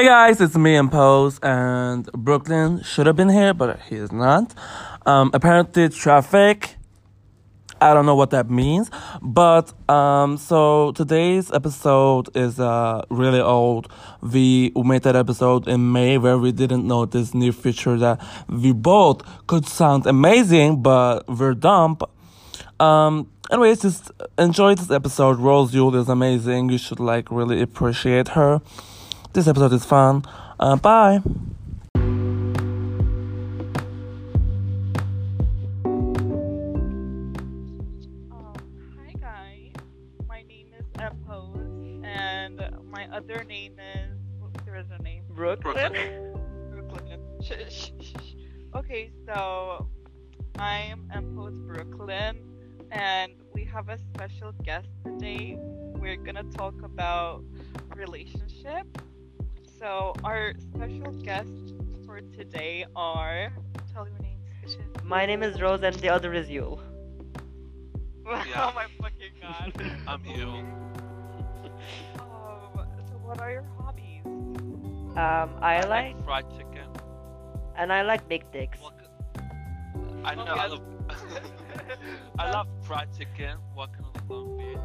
Hey guys, it's me and Pose, and Brooklyn should have been here, but he is not. Um, apparently, traffic. I don't know what that means, but um, so today's episode is uh really old. We made that episode in May where we didn't know this new feature that we both could sound amazing, but we're dumb. Um, anyways, just enjoy this episode. Rose Yule is amazing. You should like really appreciate her. This episode is fun. Uh, bye. Um, hi guys, my name is Epos, and my other name is what's your name? Brooklyn. Brooklyn. Shh, shh, shh, shh. Okay, so I'm Epos Brooklyn, and we have a special guest today. We're gonna talk about relationship. So our special guests for today are tell your names, bitches. My name is Rose and the other is Yule. oh my fucking god. I'm you. Um, so what are your hobbies? Um, I like fried chicken. and I like big dicks. Walk- I know. Okay. I love. I love fried chicken. Walking on the Long Beach.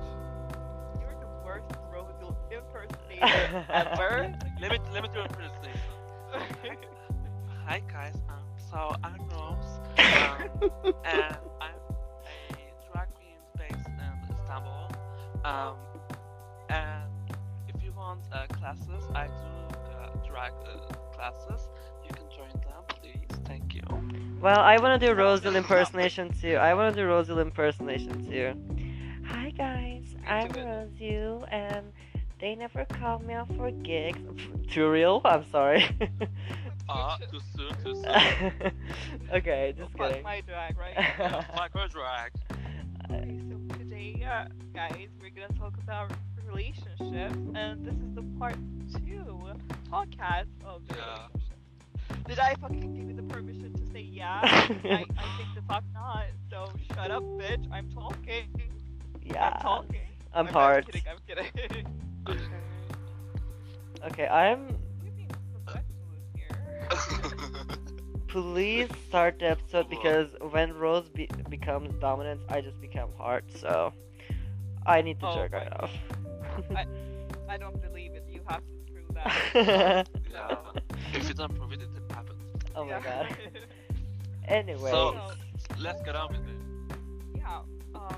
You're the worst Rosal impersonator ever. Let me let me do a presentation. Hi guys. Um. So I'm Rose. Um, and I'm a drag queen based in Istanbul. Um. And if you want uh, classes, I do uh, drag uh, classes. You can join them, please. Thank you. Well, I wanna do Rosal impersonation too. I wanna do Rosal impersonation too. Hi guys, I'm. Rosal and they never call me out for gigs. Too real? I'm sorry. Uh, too soon, too soon. okay, just Fuck kidding. my drag, right? Yeah, my girl drag. okay, so today, uh, guys, we're gonna talk about relationships, and this is the part two podcast of the Yeah. relationship. Did I fucking give you the permission to say yeah? I, I think the fuck not. So shut up, bitch. I'm talking. yeah. I'm talking. I'm I'm hard. kidding. I'm kidding. okay. Okay, I'm You're being professional here. please start the episode because when Rose be- becomes dominant, I just become hard. So I need to Oh jerk right off. I don't believe it. You have to prove that. Yeah. If you don't prove it, it didn't happen. oh my god. Anyway, So- Let's get on with it. yeah. Um, we were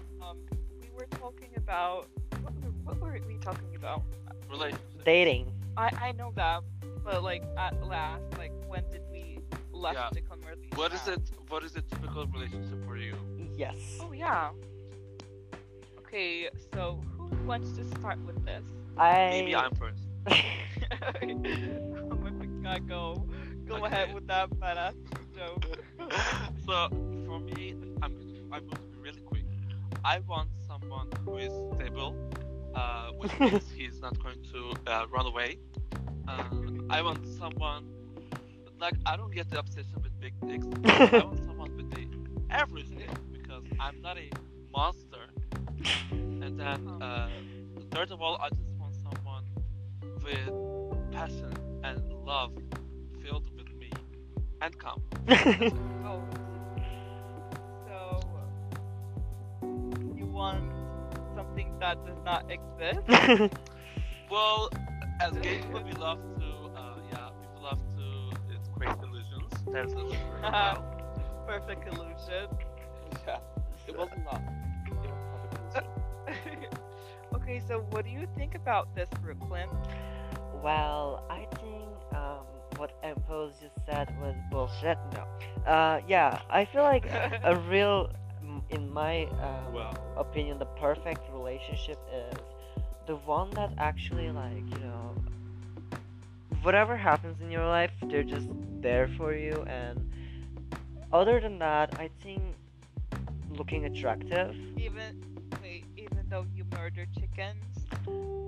talking about what were, what were we talking about? Relationship. dating. I I know that, but like at last, like when did we left Yeah. the conversation? What is it? What is a typical relationship for you? Yes. Oh yeah. Okay, so who wants to start with this? I. Maybe I'm first. oh my god, go go ahead with that badass joke. so for me, I'm I'm going to be really quick. I want someone who is stable, uh, which means he's not going to uh, run away. Uh, I want someone like I don't get the obsession with big dicks. I want someone with the average everything because I'm not a monster. And then uh, third of all, I just want someone with passion and love filled with me and come. you want something that does not exist? Well, as gay people, we love to, uh, yeah, people love to it's create illusions. There's illusion. Perfect illusion. Yeah, it wasn't love. It was perfect illusion. okay, so what do you think about this, Brooklyn? well, I think um, what Impose just said was bullshit. No. Uh, yeah, I feel like a, a real, m- in my um, Well. opinion, the perfect relationship is the one that actually, like, you know, whatever happens in your life, they're just there for you. And other than that, I think looking attractive. Even wait, even though you murder chickens,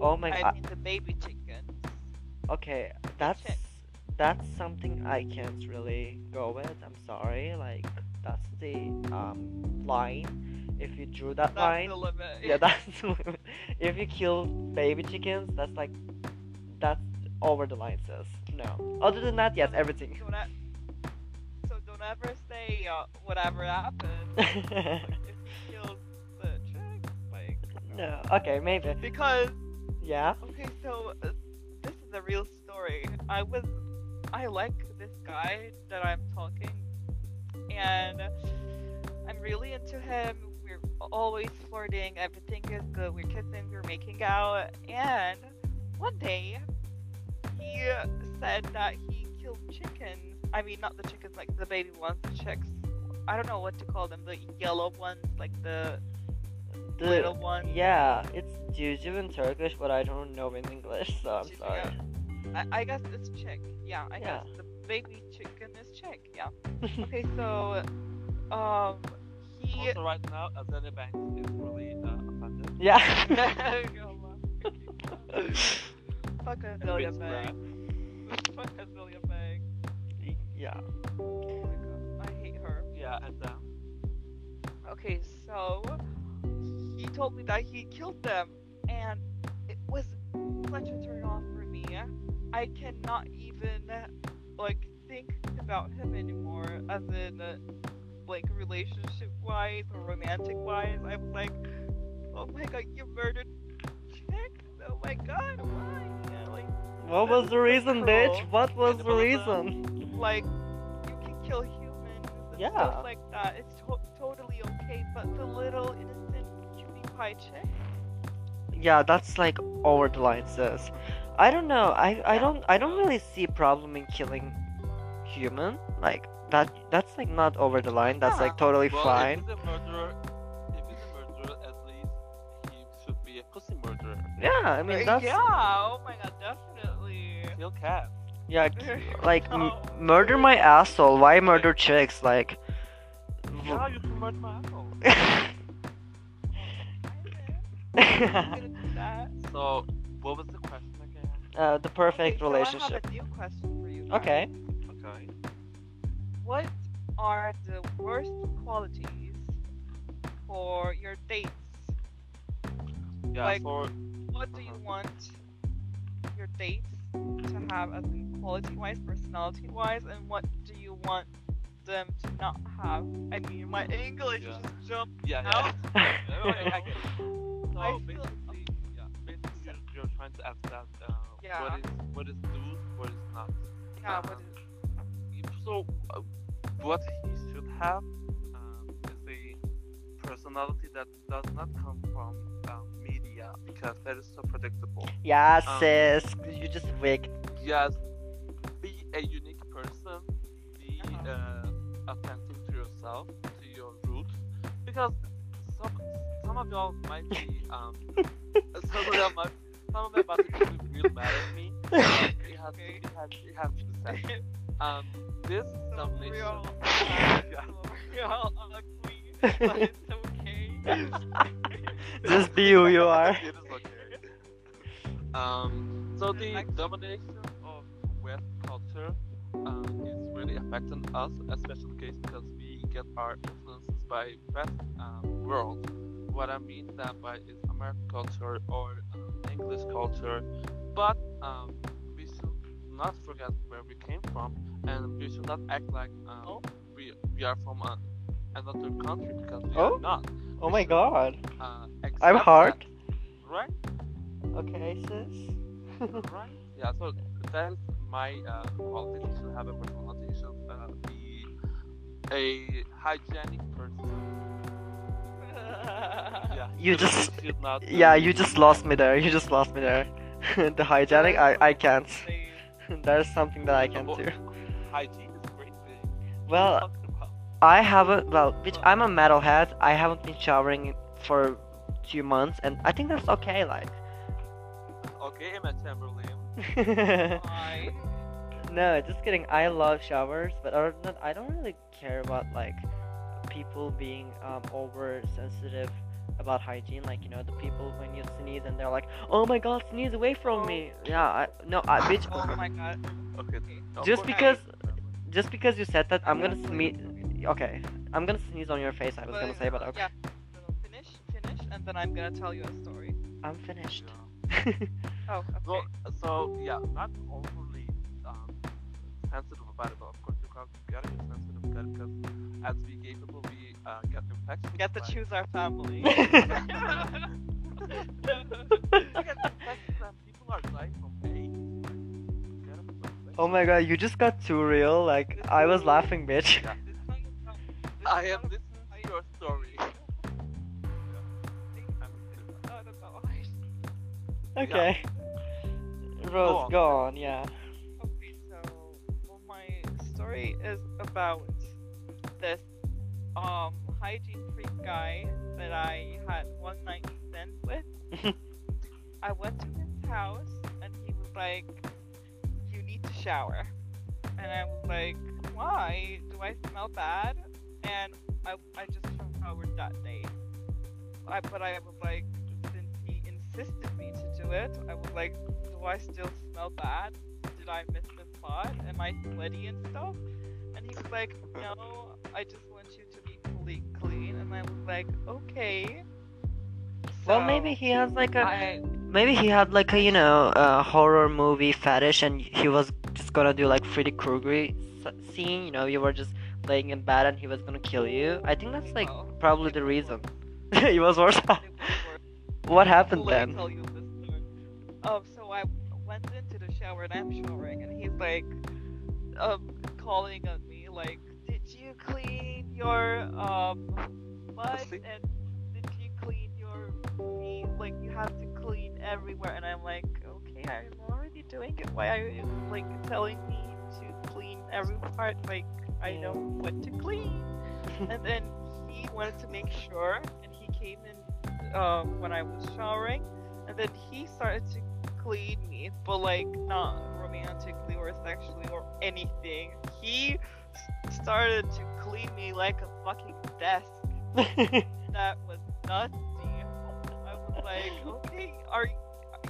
Oh my god I god. mean the baby chickens. Okay, that's that's something I can't really go with. I'm sorry. Like that's the um line. If you drew that That's line, the limit. yeah, that's the limit. if you kill baby chickens, that's like that's over the line, sis. No. Other than that, yes, everything. Don't e- so don't ever say uh, whatever happened. like, kills the chick, like no. Okay, maybe. because Yeah. okay, so uh, this is a real story. I was I like this guy that I'm talking, and I'm really into him. We're always flirting. Everything is good. We're kissing. We're making out. And one day, he said that he killed chickens. I mean, not the chickens, like the baby ones, the chicks. I don't know what to call them. The yellow ones, like the The little ones. yeah, it's juju in Turkish, but I don't know in English, so I'm Juju, sorry. I, I guess it's chick. Yeah, I Yeah. guess the baby chicken is chick. Yeah. Okay, so um, he. Also, right now, Azealia Banks is really uh, offended. yeah. Fuck and Azealia bits Banks. Fuck Azealia Banks. yeah. Oh my god, I hate her. Yeah, and um, Okay, so he told me that he killed them, and it was such a turn off for me. I cannot even like think about him anymore, as in uh, like relationship wise or romantic wise. I'm like, oh my god, you murdered chick! Oh my god, why? Yeah, like, What was the reason, bitch? What was the Cannibalism. reason? like you can kill humans and Yeah. stuff like that. It's to- totally okay, but the little innocent cutie pie chick. Yeah, that's like over the line, sis. I don't know. I I don't I don't really see a problem in killing human. Like that that's like not over the line. That's like totally well, fine. if he's a murderer, if he's a murderer, at least he should be a pussy murderer. Yeah, I mean that's yeah. Oh my god, definitely. Kill cat yeah, like m- murder my asshole. Why murder chicks? Like Yeah, you can murder my asshole. I'm gonna do that. So, what was the question again? uh, the perfect Okay, so relationship. I What are the worst qualities for your dates? Yeah, Like- for What do you want your dates to have as in quality wise, personality wise, and what do you want them to not have? I mean, my English Yeah. just jumped yeah, yeah. out. I get it. So I feel- basically, yeah, basically you're, you're trying to ask that uh, Yeah. what is what is do, what is not. Yeah, what is So, uh, what he should have um, is a personality that does not come from um, media because that is so predictable. yeah, Um, sis. You just wicked. Yes, be a unique person. Be uh, authentic to yourself, to your roots, because some some of y'all might be um some of y'all might some of them might be real mad at me. but It has Okay. it has it has to be said. Um, this so domination. real? Yeah. So real ugly, but it's okay. Just be who you are. It is okay. Um, so the domination of West culture um, is really affecting us, especially case because we get our influences by West um, world. What I mean that by is American culture or um, English culture, but um, we should not forget where we came from, and we should not act like um, Oh. we we are from another country because we Oh? are not. Oh my god. Uh, I'm hard. that, right? Okay, sis. right? Yeah, so that's my uh, quality. You should have a personality. You should uh, be a hygienic person. Yeah. You just- not. yeah, you just lost me there. You just lost me there. the hygienic, I, I can't. There's something that I can't do. Hygiene is a great thing. Well, I haven't. Well, bitch, I'm a metalhead. I haven't been showering for two months, and I think that's okay. Like, okay, Emma Chamberlain. No, just kidding. I love showers, but than that, I don't really care about like people being um oversensitive about hygiene. Like, you know, the people when you sneeze and they're like, "Oh my God, sneeze away from me." Yeah, I no, I bitch. Oh my god. Okay. Okay. Just because, just because you said that, I'm gonna sneeze. Okay, I'm gonna sneeze on your face. I was gonna say, but okay. Yeah. No, no, finish, finish, and then I'm gonna tell you a story. I'm finished. Yeah. Oh, okay. So, so yeah, not overly um, sensitive about it, but of course you can't get it sensitive about it because as we gay people, we uh, get infections. we get to choose our family. we get infections and people are dying from AIDS. Get it? Like, oh my god, you just got too real. Like I was laughing, bitch. Yeah. This song is about- this I am listening to your story. Okay. Go Rose, on. go on. Yeah. Okay, so well, my story is about this um hygiene freak guy that I had one night stand with. I went to his house and he was like, "You need to shower," and I was like, "Why? Do I smell bad?" And I I just showered that day. I but I was like, since he insisted me to do it, I was like, "Do I still smell bad? Did I miss the spot? Am I sweaty and stuff?" And he was like, "No, I just want you to be fully clean." And I was like, "Okay." Well, maybe he has like a I maybe he had like a you know a horror movie fetish, and he was just gonna do like Freddy Krueger scene. You know, you were just laying in bed and he was gonna kill you. I think that's like probably the reason. it was worse. It was worse. what happened then? me tell you this. Um, so I went into the shower and I'm showering, and he's like, um, calling on me like, "Did you clean your um butt and did you clean your feet? Like you have to clean everywhere." And I'm like, "Okay, I'm already doing it. Why are you like telling me to clean every part? Like I know what to clean." and then he wanted to make sure, and he came in um, when I was showering, and then he started to clean me, but like not romantically or sexually or anything. He started to clean me like a fucking desk. That was nutty. I was like, okay, are you,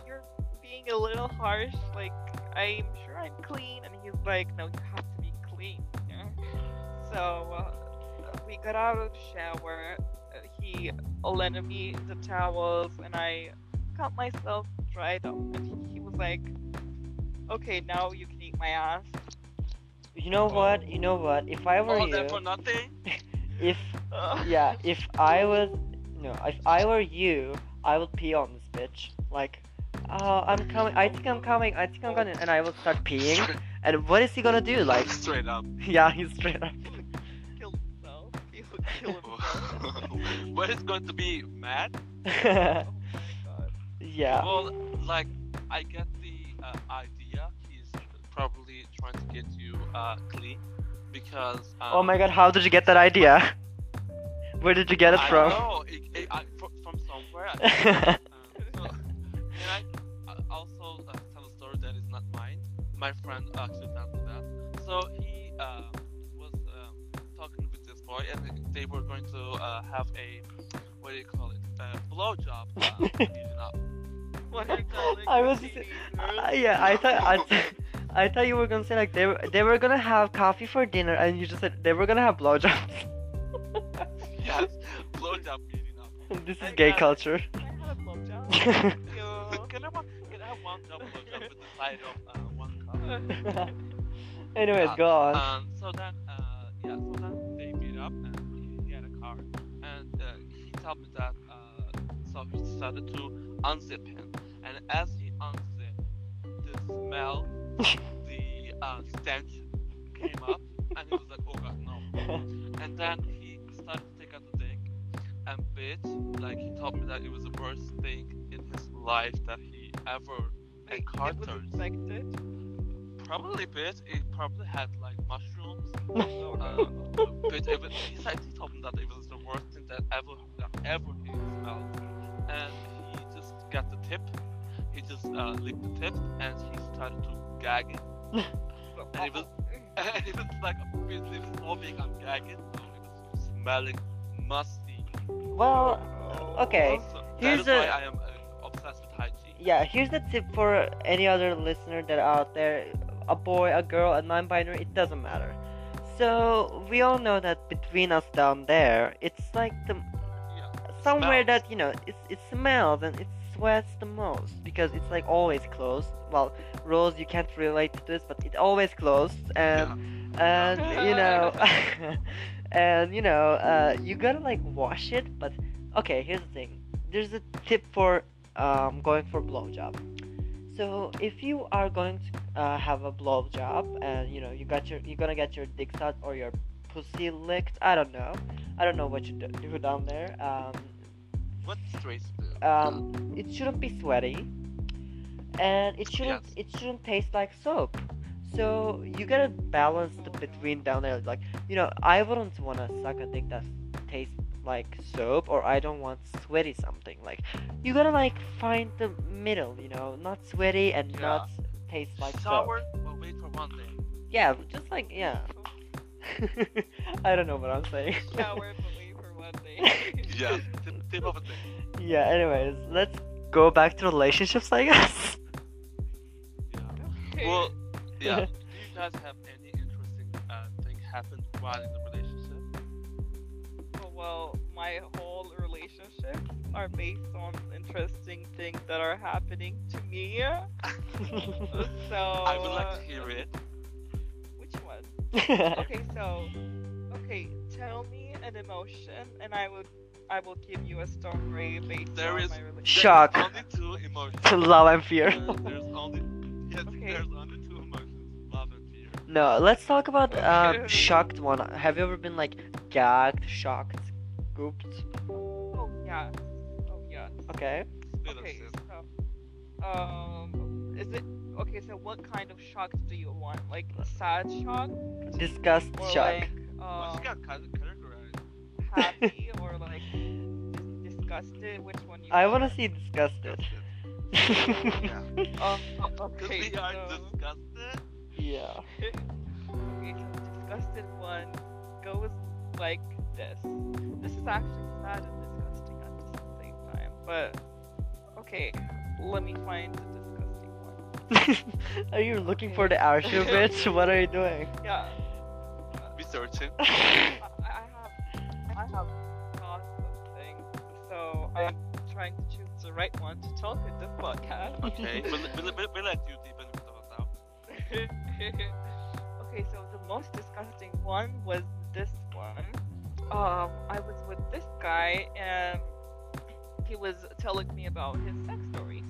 you're being a little harsh? Like, I'm sure I'm clean, and he's like, no, you have to be clean. Yeah. So uh, we got out of the shower. He lended me the towels, and I got myself dried up. And he was like, okay, now you can eat my ass. You know what? You know what? If I were All you, for nothing? if yeah, if I was no, if I were you, I would pee on this bitch. Like, oh, I'm coming. I think I'm coming. I think I'm gonna, and I will start peeing. And what is he gonna do? Like, Straight up. yeah, he's straight up. kill himself. He would kill himself. what is going to be mad? oh my god. yeah. Well, like, I get the uh, idea. Trying to get you uh, clean because. Um, Oh my god, how did you get that idea? Where did you get it I from? know. It, it, I, from, from somewhere. I um, so, and I uh, also uh, tell a story that is not mine. My friend actually told me that. So he uh, was um, talking with this boy, and they were going to uh, have a what do you call it? A blowjob. Uh, meeting. What are you calling I was-? Uh, yeah, I thought I, th- I thought you were gonna say like they were they were gonna have coffee for dinner, and you just said they were gonna have blowjobs. yes, blowjob meeting up. this is And, gay uh, culture. Can I have a blowjob? Can I, can I have one job blowjob with the side of uh, one cup? Anyways, Uh, go on. Um, so then, uh, yeah, so then they meet up and he, he had a car, and uh, he told me that. Uh, so he started to unzip him, and as he unzipped, the smell, the uh, stench came up, and he was like, "Oh God, no!" And then he started to take out the dick, and bitch, like he told me that it was the worst thing in his life that he ever Wait, it was infected? Probably bitch. It probably had like mushrooms. No, Uh, no. but it was, he said he told me that it was the worst thing that ever that ever he smelled, and he just got the tip. He just uh, licked the tip, and he started to gag it, and it was and it was like a bit, it was so big, I'm gagging, it was smelling musty. well, okay. So that Here's is a- why I am uh, obsessed with hygiene. Yeah, here's the tip for any other listener that are out there, a boy, a girl, a non-binary, it doesn't matter. So we all know that between us down there, it's like the Yeah. somewhere Smells. that you know it's it smells and it's sweats the most because it's like always closed. Well, Rose, you can't relate to this, but it always closed, and and you know, and you know, uh, you gotta like wash it. But okay, here's the thing. There's a tip for um, going for blowjob. So if you are going to uh, have a blowjob and you know you got your you're gonna get your dick sucked or your pussy licked, I don't know, I don't know what you do, do down there. Um, What straight do? um, it shouldn't be sweaty, and it shouldn't Yes. it shouldn't taste like soap. So you gotta balance the between down there. Like you know, I wouldn't wanna suck a dick that tastes like soap, or I don't want sweaty something. Like you gotta like find the middle. You know, not sweaty and Yeah. not taste like Sour, soap. but wait for one day. Yeah, just like yeah. I don't know what I'm saying. Shower, but wait for one day. Yeah, tip, tip of the day. yeah. Anyways, let's go back to relationships, I guess. Yeah. Okay. Well, yeah. Do you guys have any interesting uh, thing happen while in the relationship? Oh, well, my whole relationships are based on interesting things that are happening to me. So I would like to hear it. Which one? Okay, so okay, tell me an emotion, and I will I will give you a story based There on is- my relationship. Shock. There's only two emotions. Love and fear. Uh, there's only yes, Okay. there's only two emotions: love and fear. No, let's talk about uh, Okay. shocked one. Have you ever been like gagged, shocked, gooped? Oh yeah. Oh yeah. Okay. Okay, so um, is it okay? So what kind of shock do you want? Like sad shock, Disgust or shock. like Well, she got cate- categorized. happy, or like dis- disgusted? Which one you? I want? wanna see disgusted. Yeah. Um, okay, we are so, disgusted. yeah. okay, disgusted one goes like this. This is actually sad and disgusting at the same time. But okay, let me find the disgusting one. are you looking for the Arshu bitch? What are you doing? Yeah. Researching. I'm trying to choose the right one to talk in this podcast. Okay, we'll, we'll, we'll, we'll let you deepen your thoughts out. okay, so the most disgusting one was this one. Um, I was with this guy and he was telling me about his sex stories,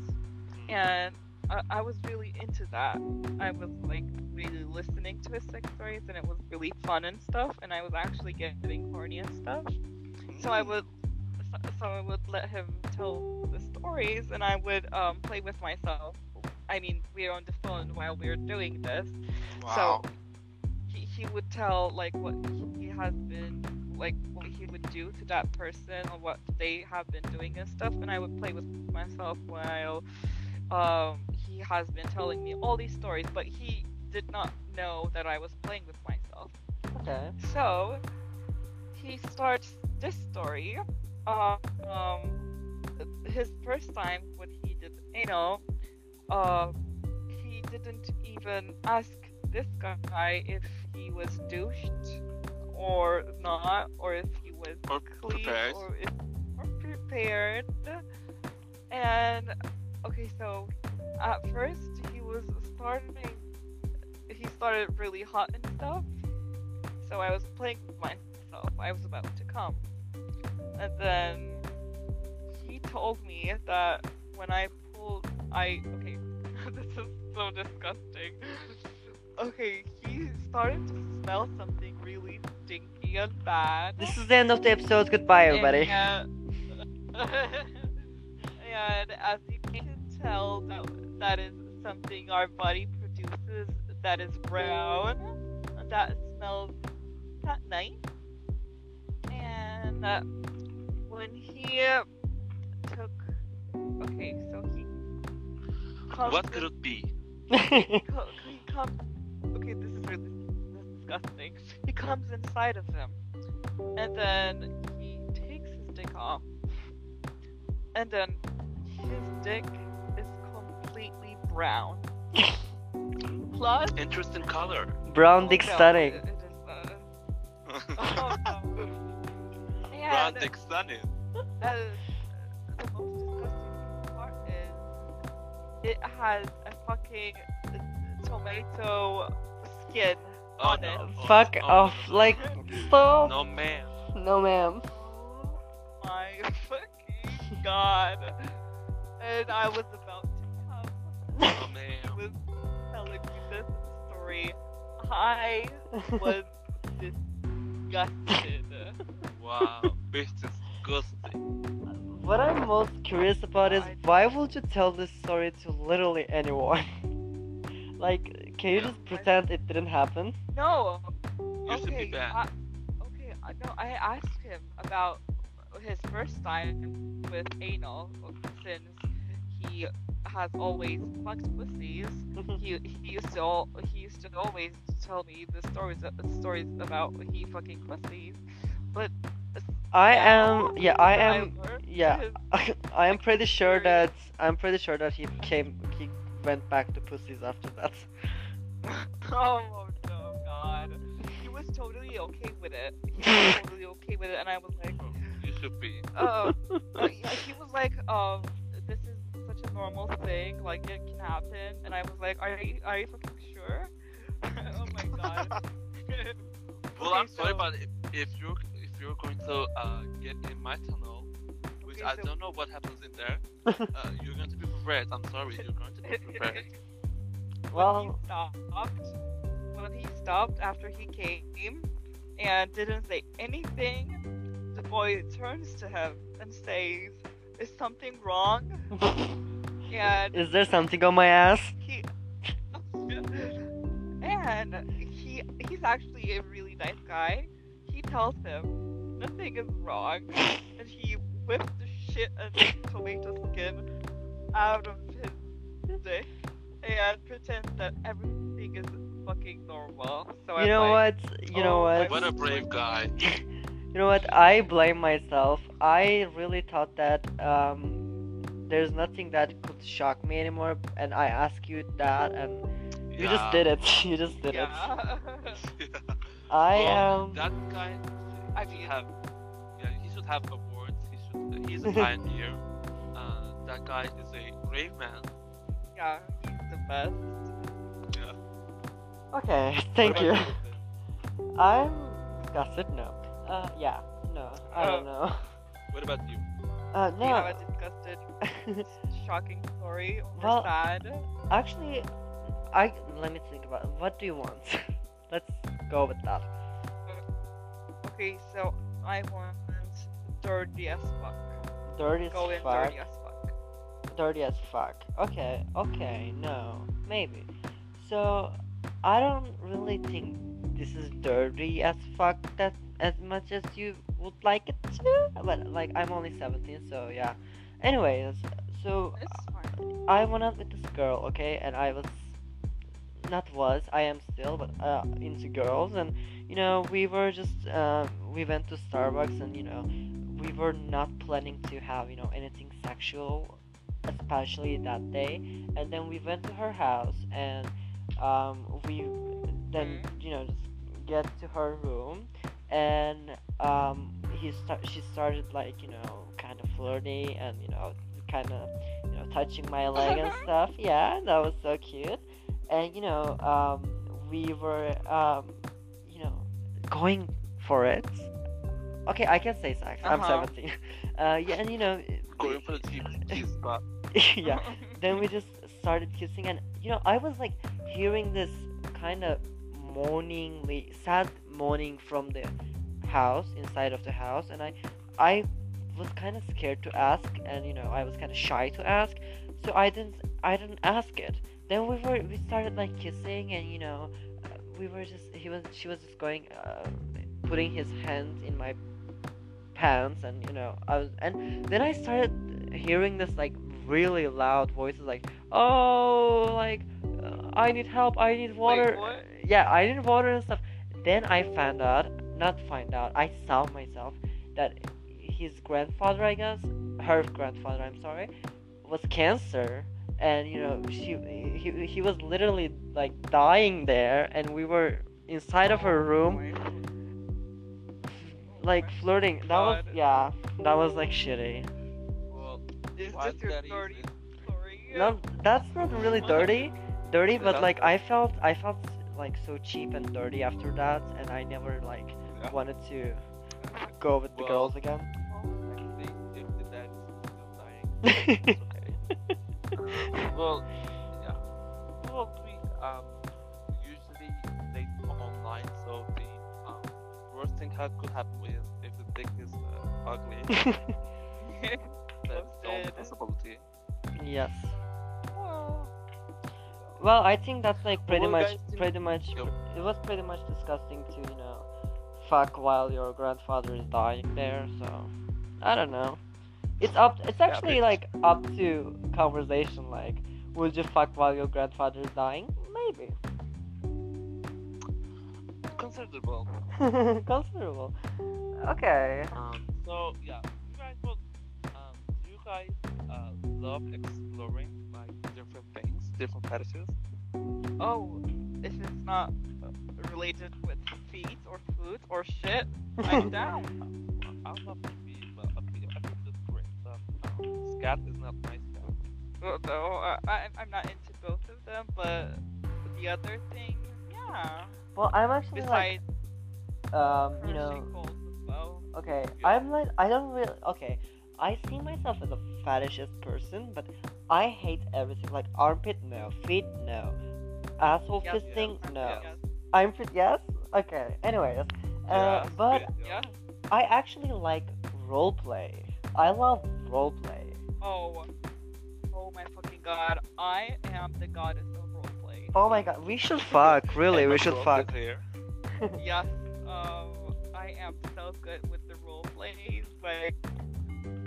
and I, I was really into that. I was like really listening to his sex stories, and it was really fun and stuff. And I was actually getting horny and stuff. So I would, so- so I would let him tell the stories, and I would um, play with myself. I mean, we were on the phone while we were doing this. Wow. So he, he would tell like what he has been like what he would do to that person or what they have been doing and stuff, and I would play with myself while um, he has been telling me all these stories, but he did not know that I was playing with myself. Okay. So he starts this story. Uh, um, his first time when he did anal, uh, he didn't even ask this guy if he was douched or not, or if he was Or clean, prepared. or if or prepared. And okay, so at first he was starting. He started really hot and stuff. So I was playing with myself. I was about to come, and then he told me that when I pulled, I okay, this is so disgusting. Okay, he started to smell something really stinky and bad. This is the end of the episode. Goodbye, everybody. And, and as you can tell, that, that is something our body produces that is brown, and that smells not nice. And uh, when he took, okay, so he What could it be? he he comes. Okay, this is really disgusting. He comes inside of him, and then he takes his dick off, and then his dick is completely brown. Plus, Interesting color. Brown oh dick no, stunning. it- it is, uh, oh no. Brown And dick stunning. uh, the most disgusting part is it has a fucking tomato skin Oh, on no. it. Oh, Fuck oh, off! no, no, Like, no. stop! No, ma'am. No, ma'am. Oh my fucking god. And I was about to come. No, I ma'am. was telling you this story. I was disgusted. Wow. Bitch disgusting. What I'm most curious about is why would you tell this story to literally anyone? like, can you Yeah. just pretend it didn't happen? No. You should okay. be banned. I, okay. No, I asked him about his first time with anal since he has always fucked pussies. Mm-hmm. he he used to al- he used to always tell me the stories the stories about he fucking pussies. But I am. Yeah, I am. Yeah, I am pretty sure that I'm pretty sure that he came. He went back to pussies after that. oh no god, he was totally okay with it. He was totally okay with it, and I was like, Oh, You should be. uh, uh, he was like, um, this is such a normal thing, like it can happen, and I was like, are you are you fucking sure? oh my god. Well, Okay, I'm sorry, so- but if, if you're if you're going to uh, get in my tunnel, which Okay, I so- don't know what happens in there, uh, you're going to be prepared. I'm sorry, you're going to be prepared. when well, he stopped, when he stopped after he came and didn't say anything, the boy turns to him and says, "Is something wrong?" And is there something on my ass? he and he he's actually a really nice guy. He tells him nothing is wrong, and he whipped the shit of tomato skin out of his dick and pretends that everything is fucking normal. So You I'm know like, what? You know oh my what? What a brave guy. You know what? I blame myself. I really thought that um, there's nothing that could shock me anymore, and I asked you that, and you just did it. you just did it. Yeah. I Well, am. That guy. I he should mean- have. Yeah, he should have awards. He should. He's a pioneer. Uh, that guy is a brave man. yeah, he's the best. Yeah. Okay, thank about you. I'm disgusted. No. Uh, yeah. No. I don't Oh. know. What about you? Uh, Do you have no. a disgusted, shocking story or Well- sad? Actually, I let me think about it. What do you want? Let's go with that. Okay, so I want dirty as fuck. Dirty as Go in fuck. dirty as fuck. dirty as fuck. Okay, okay, no, maybe. So, I don't really think this is dirty as fuck that as much as you would like it to. But like, I'm only 17, so yeah. Anyways, so I went out with this girl, okay, and I was not was I am still, but uh, into girls, and you know we were just uh, we went to Starbucks, and you know we were not planning to have you know anything sexual, especially that day, and then we went to her house, and um, we then you know just get to her room, and um, he start she started like you know kind of flirty and you know kind of you know touching my leg and stuff. Yeah, that was so cute. And you know, um, we were um, you know going for it. Okay, I can say sex. I'm Uh-huh. 17. Uh, yeah, and you know, Going for the team kiss, but yeah. Then we just started kissing, and you know, I was like hearing this kind of moaningly, sad moaning from the house inside of the house, and I, I was kind of scared to ask, and you know, I was kind of shy to ask, so I didn't, I didn't ask it. Then we were, we started like kissing, and you know, uh, we were just, he was, she was just going, uh, putting his hands in my pants, and you know, I was, and then I started hearing this like really loud voices like oh like uh, i need help i need water. what? yeah i need water and stuff. Then i found out not find out i saw myself that his grandfather i guess her grandfather i'm sorry was cancer and you know she he, he was literally like dying there and we were inside of her room like flirting that was yeah that was like shitty well, Is this your dirty story? no, that's not really dirty, dirty, but like I felt, I felt like so cheap and dirty after that, and I never like Yeah. wanted to go with the Well, girls again. well, yeah. Well, we um usually date online, so the um, worst thing that could happen is if the dick is uh, ugly. That's the only Posted. possibility. yes. Well, Well, I think that's like pretty Well, much, guys, pretty much. Yep. It was pretty much disgusting to you know, fuck while your grandfather is dying there. So, I don't know. It's up. It's actually bitch. like up to conversation. Like, would you fuck while your grandfather is dying? Maybe. Considerable. Considerable. Okay. Um, so yeah, you guys will. Um, do you guys uh, love exploring like different things, different fetishes? oh, if it's not uh, related with feet or food or shit, I'm down. I love scat is not my scat. Well, no, uh, I, I'm not into both of them, but the other thing, yeah. Well, I'm actually like, um, you know, well. okay. Yeah. I'm like, I don't really. Okay, I see myself as a fetishist person, but I hate everything. Like armpit, no. Feet, no. Asshole Yes, fisting, yes, no. yes. I'm fit. Yes. Okay. Anyways, uh, Yeah, but Yeah. I actually like role play. I love role play. Oh. Oh my fucking god. I am the goddess of roleplay. Oh my god, we should fuck. Really, we should fuck. Here. Yes. Um, I am so good with the roleplays. Like,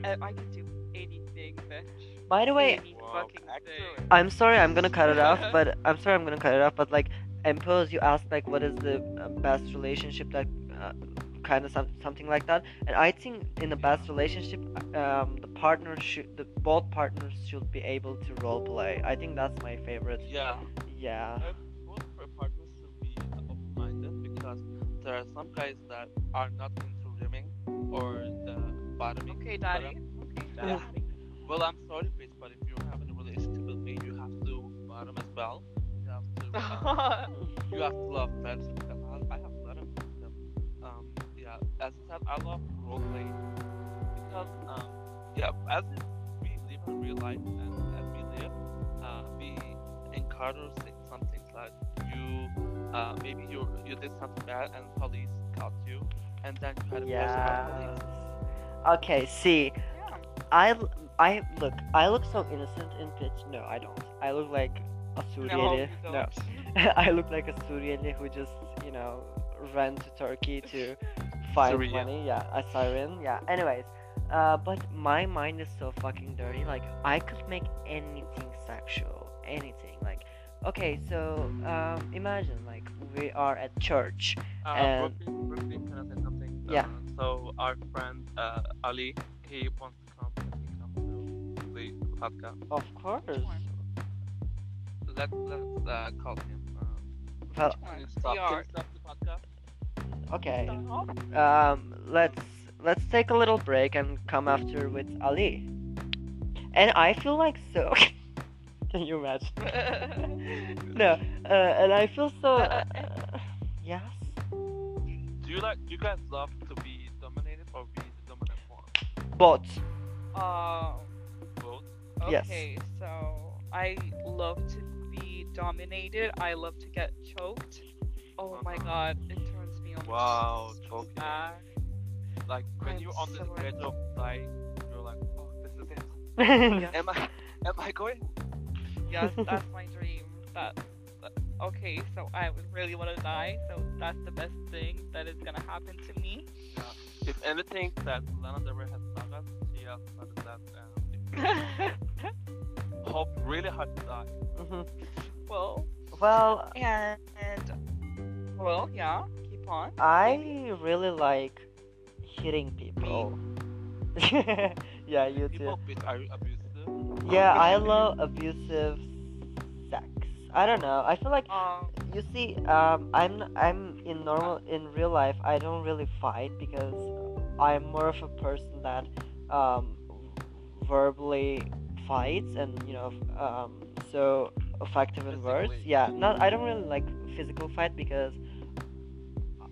I, I can do anything, bitch. By the way, Any Wow, fucking excellent. thing. I'm sorry, I'm gonna cut it off, but I'm sorry, I'm gonna cut it off. But like, impose, you asked like, what is the uh, best relationship that, uh, kind of some, something like that. And I think in the best relationship, um, the partner should, the both partners should be able to role play. I think that's my favorite. Yeah. Yeah. Uh, both partners should be open-minded because there are some guys that are not into rimming or the bottoming. Okay, daddy. Okay, Yeah. daddy. Well, I'm sorry, bitch, but if you're having a relationship with me, you have to bottom as well. You have to. Um, you have to love friendship as I said, I love role playing because um, yeah, as we live in real life and as we live, uh, we encounter some things like you, uh, maybe you you did something bad and police caught you, and then you had a Yeah. Okay, see, yeah. I, I look, I look so innocent in pitch. No, I don't. I look like a No, Suriyeli. you No. I look like a Suriyeli who just, you know, ran to Turkey to find Syria. money. Yeah, a siren. Yeah. Anyways, uh, but my mind is so fucking dirty. Like I could make anything sexual, anything. Like, okay, so um, imagine like we are at church. Uh, And- Brooklyn, Brooklyn, can I say something? Yeah. Uh, so our friend uh, Ali, he wants to come. Can he come to the podcast? Of course. Let let's uh, call him. Uh, Well, stop? Stop the podcast? Okay. Um, let's let's take a little break and come after with Ali. And I feel like so. Can you imagine? no, uh, and I feel so. Uh, yes. Do you like? Do you guys love to be dominated or be the dominant one? Both. Um. Both. Yes. Okay, so I love to be dominated. I love to get choked. Oh my Uh-huh. god, it turns me on. Wow, so choking. bad. Like when I'm you're on the so edge of dying, you're like, oh, this is it. yeah. Am I? Am I going? Yes, that's my dream. That, that- okay, so I would really want to die. So that's the best thing that is gonna happen to me. If anything that Lana Del Rey has done us, she has started that. Um, hope really hard to die. Mhm. well, Well, and, and well, yeah. On. I really like hitting people. yeah, you too. People are abusive. Yeah, I love abusive sex. I don't know. I feel like Um. you see, um, I'm I'm in normal in real life. I don't really fight because I'm more of a person that um verbally fights and you know um, so effective in words. Yeah, not I don't really like physical fight because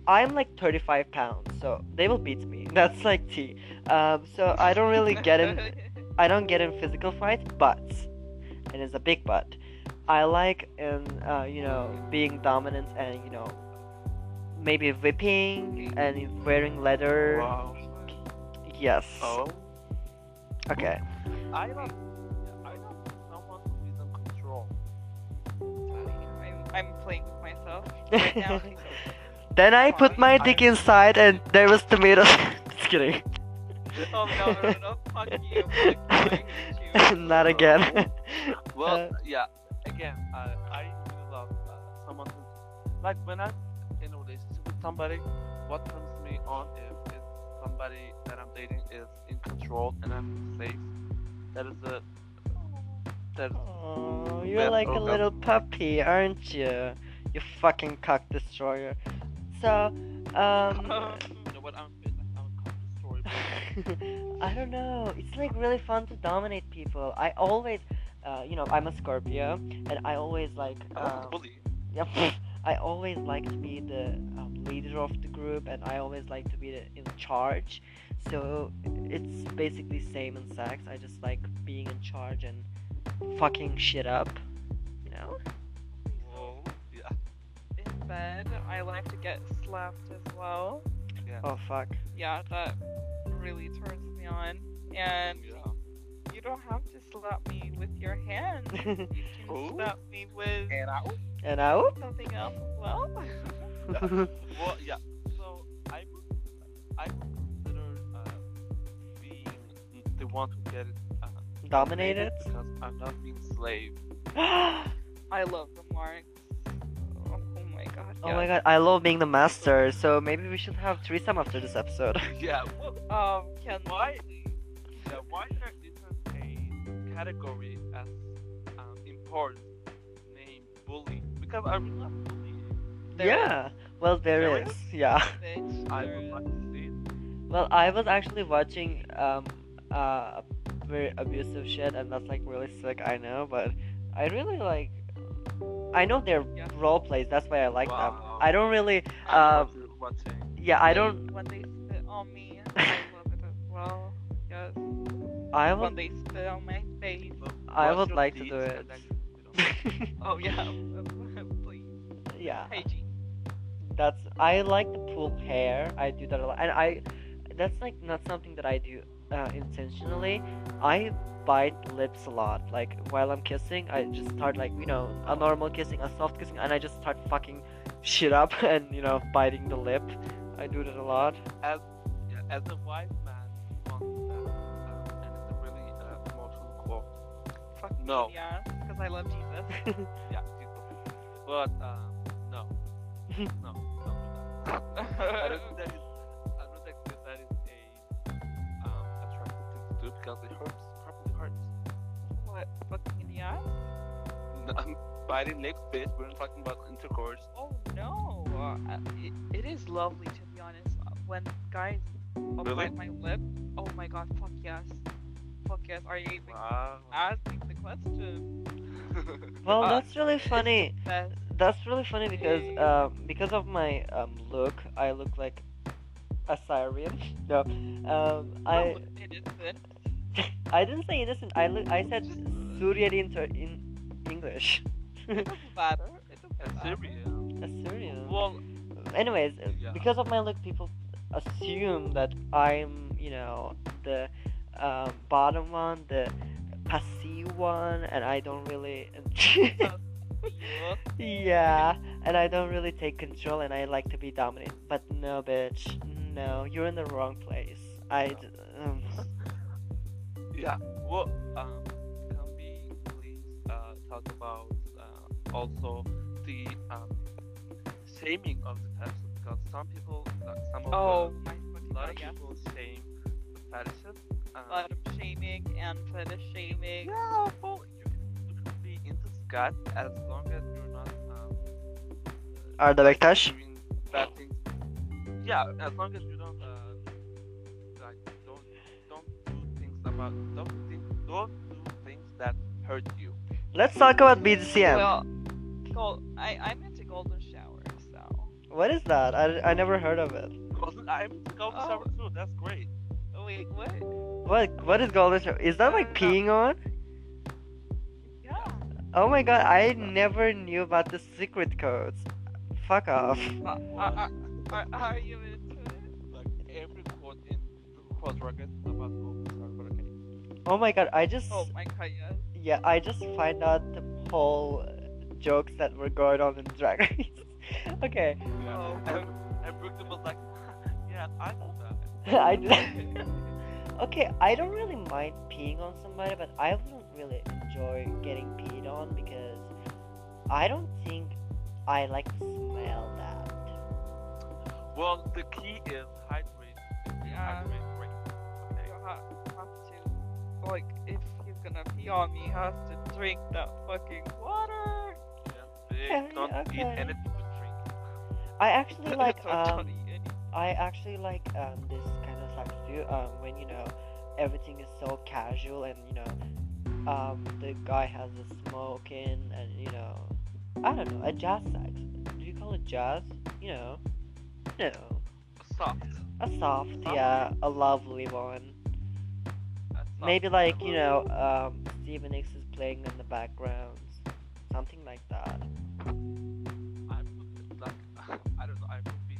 I'm like 35 pounds, so they will beat me. That's like T. Um, so I don't really get in. I don't get in physical fights, but and it's a big but. I like in uh, you know being dominant and you know maybe whipping and wearing leather. Wow. Yes. Oh. Okay. I love. I love someone who is in control. I'm, I'm playing with myself right now. then I put my dick inside and there was tomatoes. Just kidding. oh no, no, no, fuck you. I'm Not again. Well, Uh, yeah. Again, uh, I really love uh, someone who, like, when I'm in a relationship with somebody, what turns me on if is somebody that I'm dating is in control and I'm safe. That is a. That is Oh, you're like a little puppy, aren't you? You fucking cock destroyer. So, um, you know I'm. I'm a cock story. I don't know. It's like really fun to dominate people. I always, uh, you know, I'm a Scorpio, and I always like, I um, bully. Yep. I always like to be the um, leader of the group, and I always like to be the, in charge. So it's basically same in sex. I just like being in charge and fucking shit up. You know? Whoa. Yeah. In bed, I like to get slapped as well. Yeah. Oh fuck. Yeah, that really turns me on. And Yeah. you don't have to slap me with your hand. You can Oh. slap me with And I. and now? something else as well. Well, yeah. So I would, I would consider uh, being the one to get uh, Dominated? because I'm not being slave. I love the marks. Oh, oh my god. Oh my god, I love being the master, so maybe we should have threesome after this episode. yeah. Well, Um, can why? Yeah. Why there isn't a category as um, important named bully? Because I really love bullying. There yeah, well, there There is. Yeah. I would like to see it. Well, I was actually watching um uh very abusive shit, and that's like really sick. I know, but I really like. I know they're Yeah. role plays. That's why I like them. I don't really. I Um, love you watching. Yeah, I don't. When they spit on me, I love it as well. Yes. I When would. they spit on my face. I would like to do and it. then you- you know. Oh yeah. Please. yeah, Hygiene. that's. I like to pull hair. I do that a lot, and I. That's like not something that I do uh, intentionally. I bite lips a lot. Like while I'm kissing, I just start like you know a normal kissing, a soft kissing, and I just start fucking shit up and you know biting the lip. I do that a lot. as yeah, as a wise man once said, um, and it's a really uh, emotional quote. Fuck No. yeah. Because I love Jesus. Yeah, Jesus. But um, no, no, no. I don't think that because it hurts. Probably hurts. what? Fucking in the ass? No, I'm biting lips, bitch. We're not talking about intercourse. Oh no. Uh, it, it is lovely to be honest. Uh, When guys uh, Really? bite my lip, oh my god, fuck yes. Fuck yes. Are you even Wow. asking the question? Well, Uh, that's really funny. That's really funny because um, because of my um, look, I look like a Syrian. No, um, I it isn't. I didn't say innocent. I look. I said Syrian in, Tur- in English. It doesn't matter. It doesn't And Assyrian. Well, Anyways, uh, Yeah. because of my look, people assume that I'm, you know, the um, bottom one, the passive one, and I don't really. Look, yeah, and I don't really take control, and I like to be dominant. But no, bitch, no, you're in the wrong place. I. d- Um, Yeah. Well, um, can we please uh, talk about uh, also the um, shaming of the fetishes? Because some people, uh, some of Oh the, my a lot of yes. people shame the fetishes. Um, A lot of shaming and fetish shaming. yeah, well, you can, you can be into scat as long as you're not um, Arda Bektaş. doing bad things. Yeah, as long as you like don't don't do things about don't think don't do things hurt you? Let's talk about BDSM. Well, gold, I I'm into golden shower, so what is that? I, I never heard of it. Golden, I'm into golden Oh. shower too. That's great. oh, wait, what? What what is golden shower? Is that like Uh, peeing on? Yeah. Oh my god, I never knew about the secret codes. Fuck off. Uh, are, are, are you into it? Like every quote in quote record about Oh my god, I just Oh my god, yes. yeah, I just find out the whole uh, jokes that were going on in Drag Race. okay, Yeah. And, and Brooklyn was like, yeah, I know that. I did. okay, I don't really mind peeing on somebody, but I wouldn't really enjoy getting peed on because I don't think I like to smell that. Well, the key is hydrate. Yeah. Hydrate great. Like, if he's gonna pee on me, he has to drink that fucking water. Yeah. Okay, don't eat anything but drink. I actually like um don't eat any- I actually like um this kind of sex too. Um, when you know everything is so casual and you know um the guy has a smoking and you know I don't know a jazz sex. Do you call it jazz? You know, you know Soft. a soft, Oh. yeah, a lovely one. That's soft. Maybe like you know um Steven Nicks is playing in the background, something like that. I would like I don't know. I would be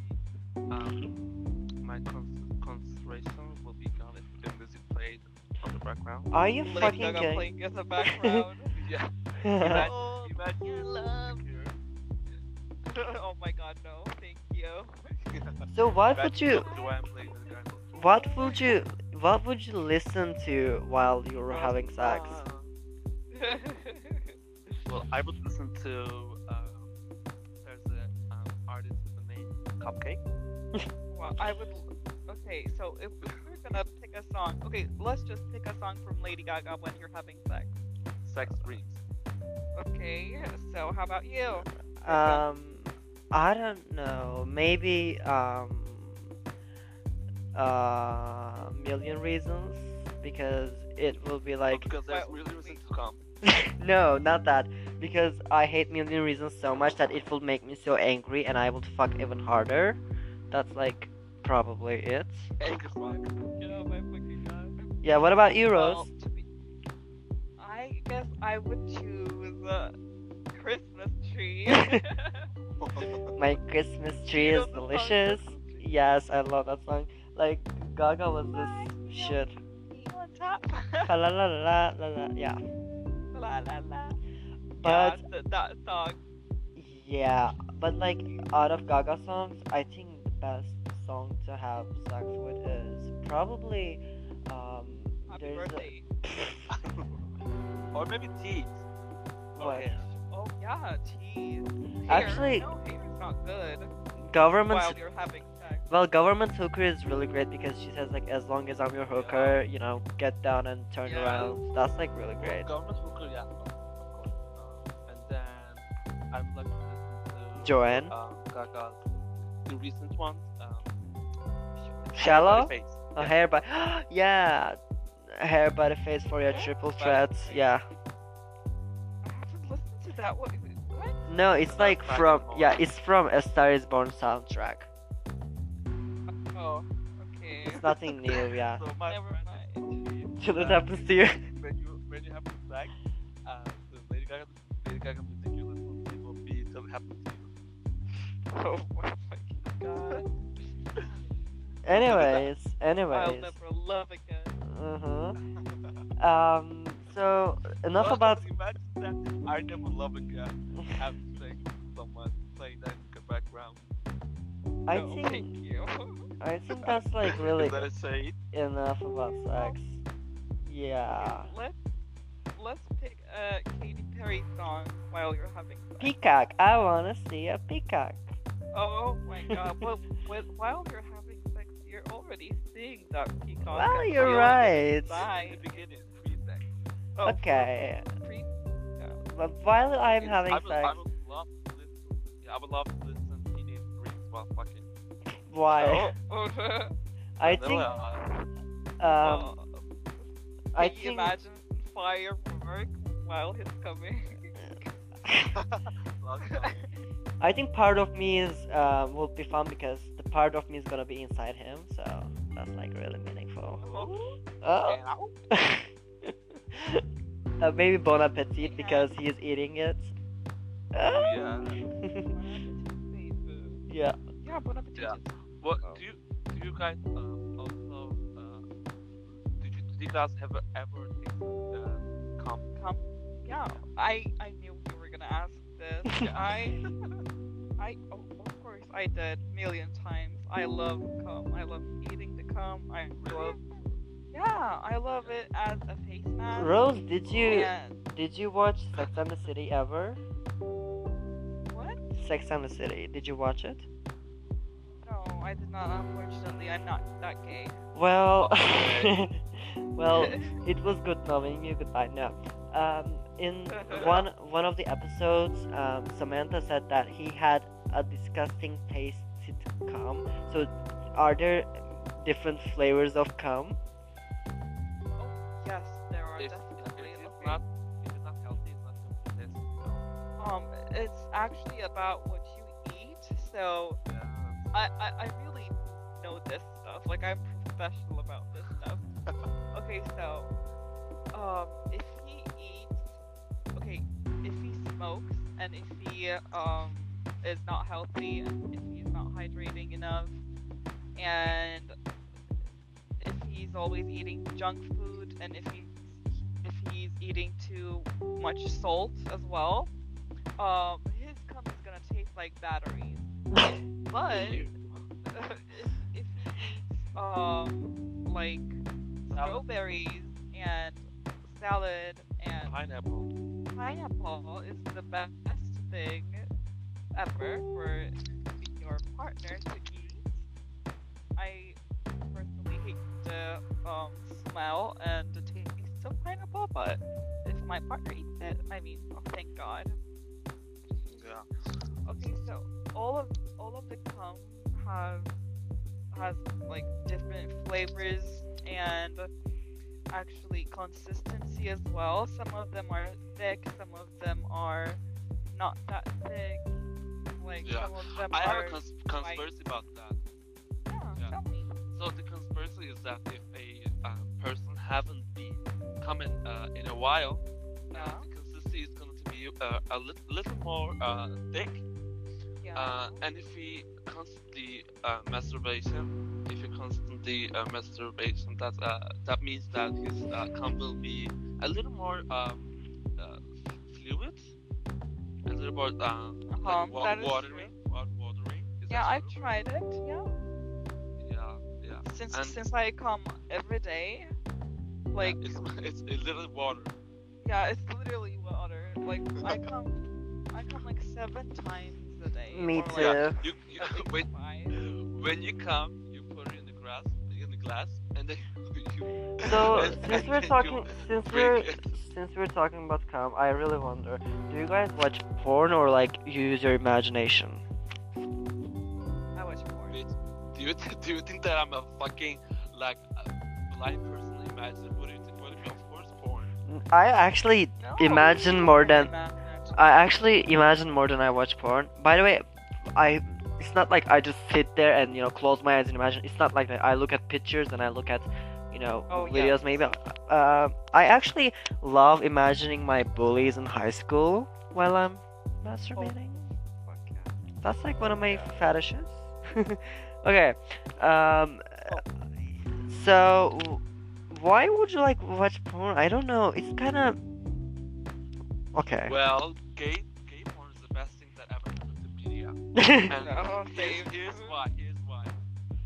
um my con- concentration will be gone if the music played on the background. Are you Lady fucking Gaga kidding? playing in the background. Yeah. yeah, oh, Imagine your love. oh my god, no, thank you. so what would you Joanne playing with the guy. what would you what would you listen to while you were having sex? Well, I would listen to um, there's an um, artist with the name Cupcake. well, I would. Okay, so if we're gonna pick a song, okay, let's just pick a song from Lady Gaga when you're having sex. Sex Dreams. Okay, so how about you? Um, I don't know. Maybe um, uh, million reasons because it will be like because there's well, really reason to come. no, not that because I hate million reasons so much that it will make me so angry and I will fuck even harder. That's like probably it. Angry fuck. Yeah, my fucking god. Yeah. What about you, Well, Rose? be, I guess I would choose uh, Christmas tree. My Christmas tree You is know the song delicious. Yes, I love that song. Like Gaga was this shit. La la la la la. Yeah. la la la. But yeah, th- that song. Yeah, but like out of Gaga songs, I think the best song to have sex with is probably um Happy there's a- or maybe Teeth. What? Okay. Oh yeah, cheese. Actually- no, not good government while you're having. Well government hooker is really great because she says like as long as I'm your hooker, you know, get down and turn Yeah. around. That's like really great. Government hooker, yeah, of course. And then I would like to to Joanne? Gaga's the recent ones. Um, Shallow? Face. A hair by yeah, hair by the face for your Hair triple threats. Yeah. I haven't listened to that. What? What? No, it's like from yeah, it's from A Star Is Born soundtrack. Oh, okay. It's nothing new. Yeah. So my Never friend, mind. Till it uh, happens to you. when you when you have sex, uh, the Lady Gaga, Lady Gaga music you listen to will be till it happens to you. Oh my fucking god. Anyways, I'll anyways. never love again. Uh-huh. Um. So enough Well, about. Imagine that I never love again. Having sex with someone playing that in the background. I no, think Thank you. I think that's like really Is that a shade? enough about sex. Yeah. Let's let's pick a Katy Perry song while you're having sex. Peacock. I wanna see a peacock. Oh my god. well, with, while you're having sex, you're already seeing that peacock. Well, and you're right. it In inside. the beginning, pre-sex. Oh, Okay. Pre- But while I'm It's- having I would, sex, I would love to listen. Yeah, I would love to listen to Teenage Dreams while fucking. Why? I think uh, um I can you think imagine firework while he's coming. I think part of me is uh, will be fun because the part of me is gonna be inside him, so that's like really meaningful. Oh. uh, maybe Bon Appetit because he is eating it. Yeah. yeah. Yeah, bon appetit. Yeah. What Oh. do you do you guys um, also uh, did you, did you guys have ever tasted uh, cum? Come. Yeah, I I knew you were gonna ask this. I I oh, of course I did million times. I love cum. I love eating the cum. I love yeah, I love it as a face mask. Rose, did you And did you watch Sex and the City ever? what? Sex and the City. Did you watch it? No, I did not. Unfortunately, I'm not that gay. Well, well, it was good knowing you. Goodbye. No. Um, in one one of the episodes, um, Samantha said that he had a disgusting taste to cum. So, are there different flavors of cum? yes, there are If, if definitely. it's not if it's not healthy, it's not going to taste. Um, it's actually about what you eat. So Yeah. I, I, I really know this stuff. Like I'm professional about this stuff. okay, so um, if he eats, okay, if he smokes and if he um is not healthy and if he's not hydrating enough and if he's always eating junk food and if he's if he's eating too much salt as well, um, his cum is gonna taste like batteries. But if, if um like strawberries and salad and Pineapple. pineapple is the best thing ever for your partner to eat. I personally hate the um, smell and the taste of pineapple, but if my partner eats it, I mean, oh, thank God. Yeah. Okay, so all of all of the cum have has like different flavors and actually consistency as well. Some of them are thick, some of them are not that thick. Like Yeah. some of them I have a cons- conspiracy about that. yeah, yeah. tell me. So the conspiracy is that if a uh, person haven't been coming uh, in a while, uh, the consistency is going to be uh, a lit- little more uh, thick. Yeah. Uh, and if he constantly uh, masturbation, if he constantly uh, masturbation, that uh, that means that his uh, cum will be a little more um, uh, fluid, a little more Uh-huh, like wa- watery, wa- watery. Yeah, I true? tried it. Yeah. Yeah, yeah. Since And- since I come every day, like it's it's a little water. yeah, it's literally water. Like I come, I come like seven times day. Me or, too. Like, You, you when when you come, you put it in the grass in the glass, and then you. So and- since and we're talking, since we're it. since we're talking about cum, I really wonder: Do you guys watch porn or like use your imagination? I watch porn. Wait, do you do you think that I'm a fucking like a blind person? Imagine what do you think? What do you mean? Of course, porn. I actually No, imagine more than- imagine. I actually imagine more than I watch porn. By the way, I it's not like I just sit there and you know close my eyes and imagine. It's not like that. I look at pictures and I look at you know Oh, yeah. videos. Maybe uh, I actually love imagining my bullies in high school while I'm masturbating. Fuck yeah. That's like one of my Yeah. fetishes. okay. Um. So, why would you like watch porn? I don't know. It's kind of okay. Well, gay gay porn is the best thing that ever happened to the media. And No, here's, here's why. Here's why.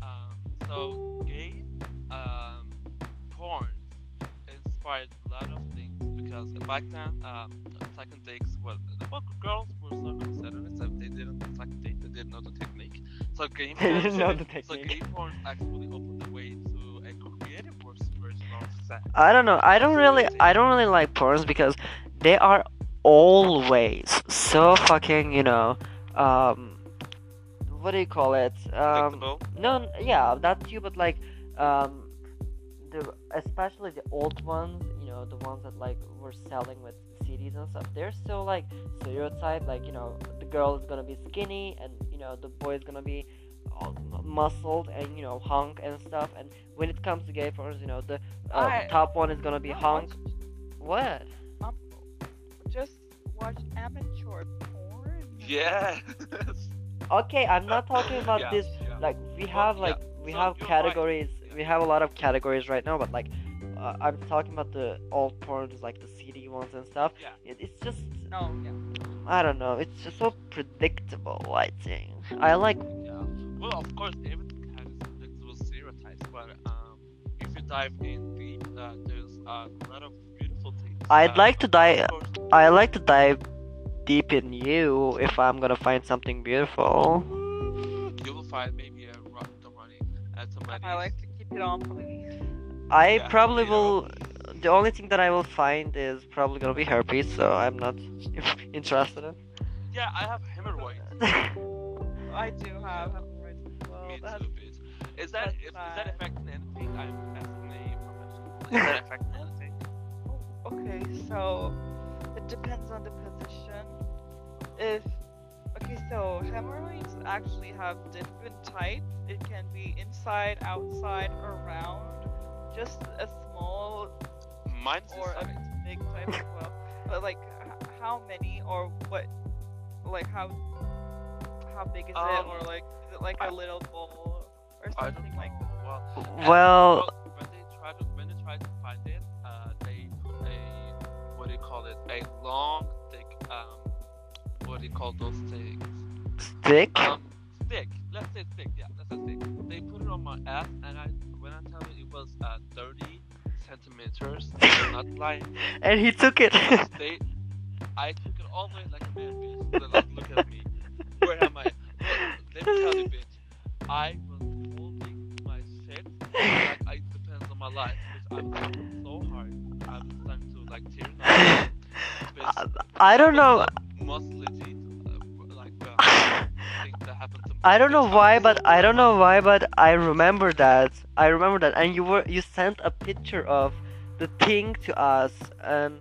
Um, so gay um, porn inspired a lot of things because back then, um, second dates, well, well, girls were so considerate that they didn't second date, they didn't know the technique. So gay They porn, didn't know the so technique. gay porn actually opened the way to a creative version of sex. I don't know. I don't really. I don't really like porns because they are always so fucking. You know. Um. What do you call it? Um. No, yeah, that too, but like, um, the especially the old ones, you know, the ones that like were selling with CDs and stuff, they're still like stereotyped. Like you know, the girl is gonna be skinny, and you know, the boy is gonna be muscled and you know, hunk and stuff. And when it comes to gay porn, you know, the uh, I- top one is gonna be Not hunk. What? Just watch amateur porn. Yes. Okay, I'm not talking about Yeah, this. yeah. Like we Well, have yeah, like we so have you're right. categories. We have a lot of categories right now, but like. Uh, I'm talking about the old porns, like the CD ones and stuff. Yeah. It, it's just No, yeah. I don't know. It's just so predictable. I think I like. Yeah. Well, of course, everything has predictable stereotypes, but um, if you dive in deep, uh, there's a lot of beautiful things. I'd Uh, like to dive. Of course, I like to dive deep in you if I'm gonna find something beautiful. you will find maybe a rock the running at somebody. I like to keep it on, please. I Yeah, probably you know. will. The only thing that I will find is probably gonna be herpes, so I'm not interested in. Yeah, I have hemorrhoids. I do have hemorrhoids as well. Me That's too, bitch. Is that that's if, is that affecting anything? I'm asking a professional. Is that affecting anything? Oh, okay, so it depends on the position. If okay, so hemorrhoids actually have different types. It can be inside, outside, around. Just a small Mine's or a inside. big type as well. But like, h- how many or what? Like how how big is it? Um, Or like is it like a I- little bowl or I don't something know. like? Well, well, when they try to when they try to find it, you call it? A long, thick um, what do you call those things? stick. Um, stick. Let's say stick. Yeah, let's say stick. They put it on my ass, and I when I tell you it was uh 30 centimeters. I'm not lying. And he took it. They, I took it all the way like a man, bitch. Like, look at me. Where am I? Let me tell you, bitch. I was holding my shit like I depends on my life. Bitch, I was working so hard. I was starting to like tear up. Bitch, I don't know. most legit, uh, like uh, thing that happened to. I don't know why, but I don't know why, but I remember that. I remember that, and you were you sent a picture of the thing to us, and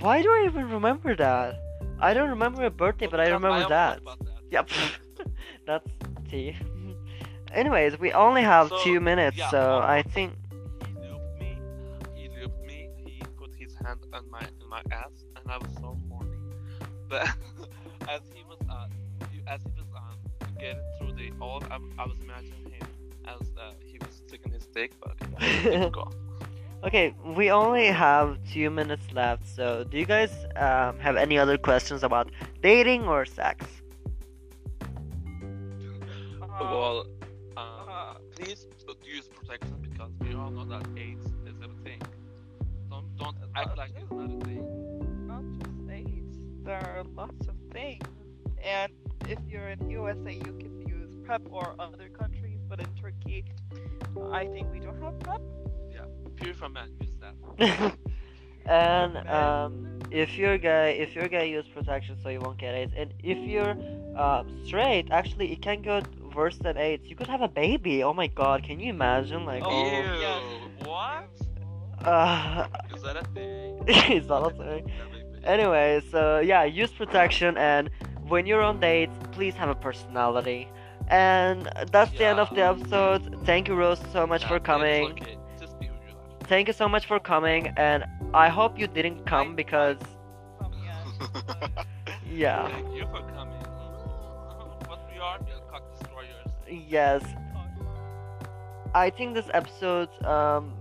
why do I even remember that? I don't remember a birthday, but I remember that. that. Yep, that's tea. Anyways, we only have So, two minutes, yeah, so I think hand on my on my ass, and I was so horny. But as he was uh, he, as he was um getting through the all, I, I was imagining him as uh, he was sticking his dick. But yeah, go. okay. We only have two minutes left, so do you guys um, have any other questions about dating or sex? Uh, well, um, uh, please use protection because we all know that AIDS is a thing. Don't don't act like it's not a thing. not just AIDS. There are lots of things. And if you're in USA, you can use PrEP or other countries, but in Turkey, I think we don't have PrEP. Purify man, use that. and um, if you're gay, if you're gay, use protection so you won't get AIDS. And if you're um, straight, actually, it can go worse than AIDS. You could have a baby. Oh my God, can you imagine? Like, Oh, Ew. yes. What? Uh, Is that a thing? it's not a thing. Anyway, so yeah, use protection, and when you're on dates, please have a personality. And that's the end of the episode. Thank you, Rose, so much for coming. Okay. Just be who. Thank you so much for coming, and I hope you didn't come I- because, yes. yeah, Thank you for coming. What we are, we are cock destroyers. yes, I think this episode um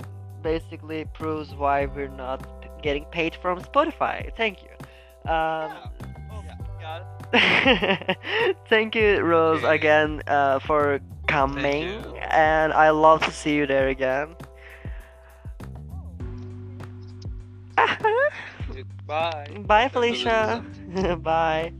basically proves why we're not getting paid from Spotify. Thank you. Um, Oh. Thank you, Rose, again uh, for coming, and I love to see you there again. Bye. Bye, Felicia. Bye.